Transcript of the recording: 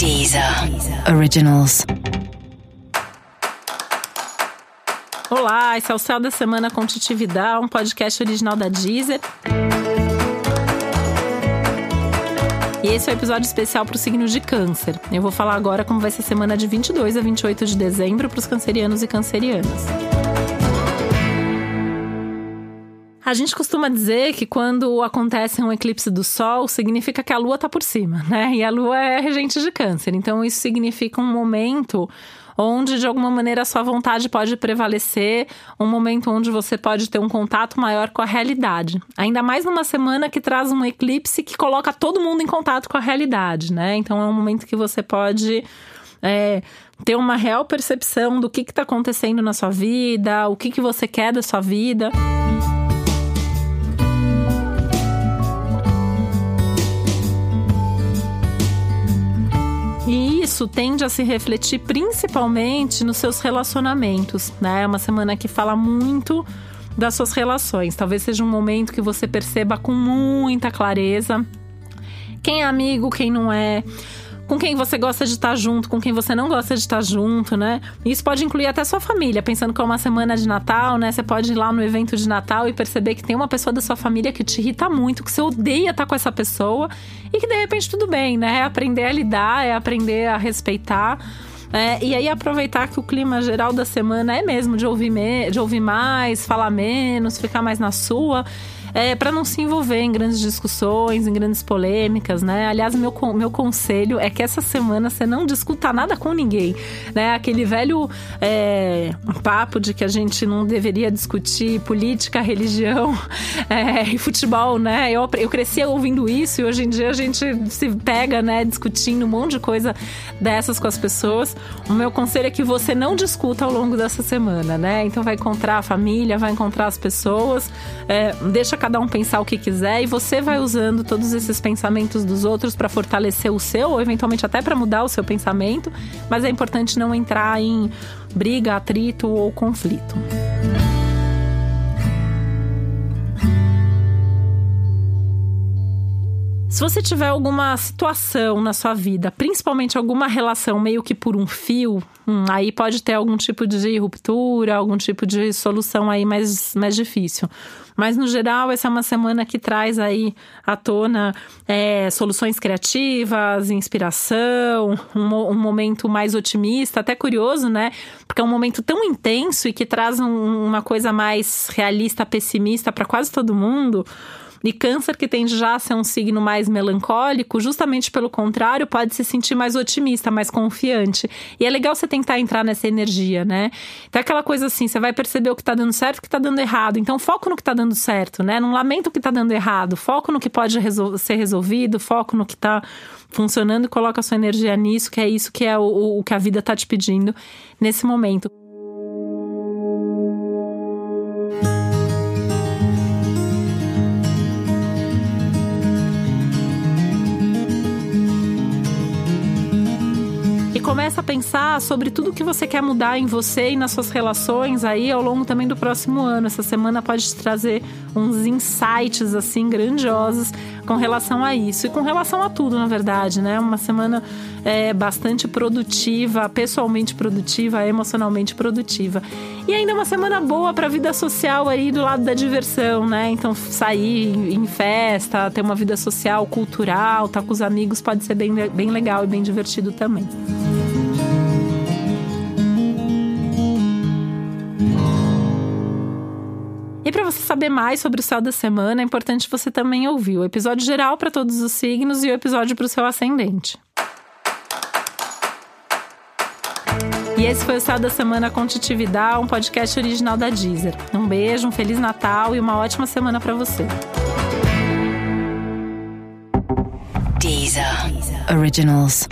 Deezer Originals. Olá, esse é o Céu da Semana com Titividade, um podcast original da Deezer. E esse é o um episódio especial para o signo de Câncer. Eu vou falar agora como vai ser a semana de 22 a 28 de dezembro para os cancerianos e cancerianas. A gente costuma dizer que quando acontece um eclipse do Sol, significa que a Lua está por cima, né? E a Lua é regente de Câncer. Então, isso significa um momento onde de alguma maneira a sua vontade pode prevalecer, um momento onde você pode ter um contato maior com a realidade. Ainda mais numa semana que traz um eclipse que coloca todo mundo em contato com a realidade, né? Então é um momento que você pode é, ter uma real percepção do que está acontecendo na sua vida, o que, que você quer da sua vida. E isso tende a se refletir principalmente nos seus relacionamentos, né? É uma semana que fala muito das suas relações. Talvez seja um momento que você perceba com muita clareza quem é amigo, quem não é com quem você gosta de estar junto, com quem você não gosta de estar junto, né? Isso pode incluir até sua família, pensando que é uma semana de Natal, né? Você pode ir lá no evento de Natal e perceber que tem uma pessoa da sua família que te irrita muito, que você odeia estar com essa pessoa e que de repente tudo bem, né? É aprender a lidar, é aprender a respeitar. É, e aí aproveitar que o clima geral da semana é mesmo de ouvir, de ouvir mais, falar menos, ficar mais na sua é, para não se envolver em grandes discussões, em grandes polêmicas, né? Aliás, meu, meu conselho é que essa semana você não discuta nada com ninguém, né? Aquele velho é, papo de que a gente não deveria discutir política, religião é, e futebol, né? Eu, eu cresci ouvindo isso e hoje em dia a gente se pega, né, discutindo um monte de coisa dessas com as pessoas. O meu conselho é que você não discuta ao longo dessa semana, né? Então vai encontrar a família, vai encontrar as pessoas, é, deixa cada um pensar o que quiser e você vai usando todos esses pensamentos dos outros para fortalecer o seu, ou eventualmente até para mudar o seu pensamento, mas é importante não entrar em briga, atrito ou conflito. Se você tiver alguma situação na sua vida, principalmente alguma relação meio que por um fio, hum, aí pode ter algum tipo de ruptura, algum tipo de solução aí mais, mais difícil. Mas no geral, essa é uma semana que traz aí à tona é, soluções criativas, inspiração, um, um, momento mais otimista, até curioso, né? Porque é um momento tão intenso e que traz um, uma coisa mais realista, pessimista para quase todo mundo. E câncer, que tende já a ser um signo mais melancólico, justamente pelo contrário, pode se sentir mais otimista, mais confiante. E é legal você tentar entrar nessa energia, né? Então, é aquela coisa assim, você vai perceber o que tá dando certo e o que tá dando errado. Então, foco no que tá dando certo, né? Não lamento o que tá dando errado. Foco no que pode resol ser resolvido, foco no que tá funcionando e coloca a sua energia nisso, que é isso que é o, o que a vida tá te pedindo nesse momento. Pensar sobre tudo que você quer mudar em você e nas suas relações aí ao longo também do próximo ano. Essa semana pode te trazer uns insights assim grandiosos com relação a isso e com relação a tudo, na verdade, né? Uma semana é, bastante produtiva, pessoalmente produtiva, emocionalmente produtiva. E ainda uma semana boa para a vida social aí do lado da diversão, né? Então sair em festa, ter uma vida social, cultural, estar tá com os amigos pode ser bem, bem legal e bem divertido também. E para você saber mais sobre o céu da semana, é importante você também ouvir o episódio geral para todos os signos e o episódio para o seu ascendente. E esse foi o Céu da Semana com Titividade, um podcast original da Deezer. Um beijo, um Feliz Natal e uma ótima semana para você. Deezer. Originals.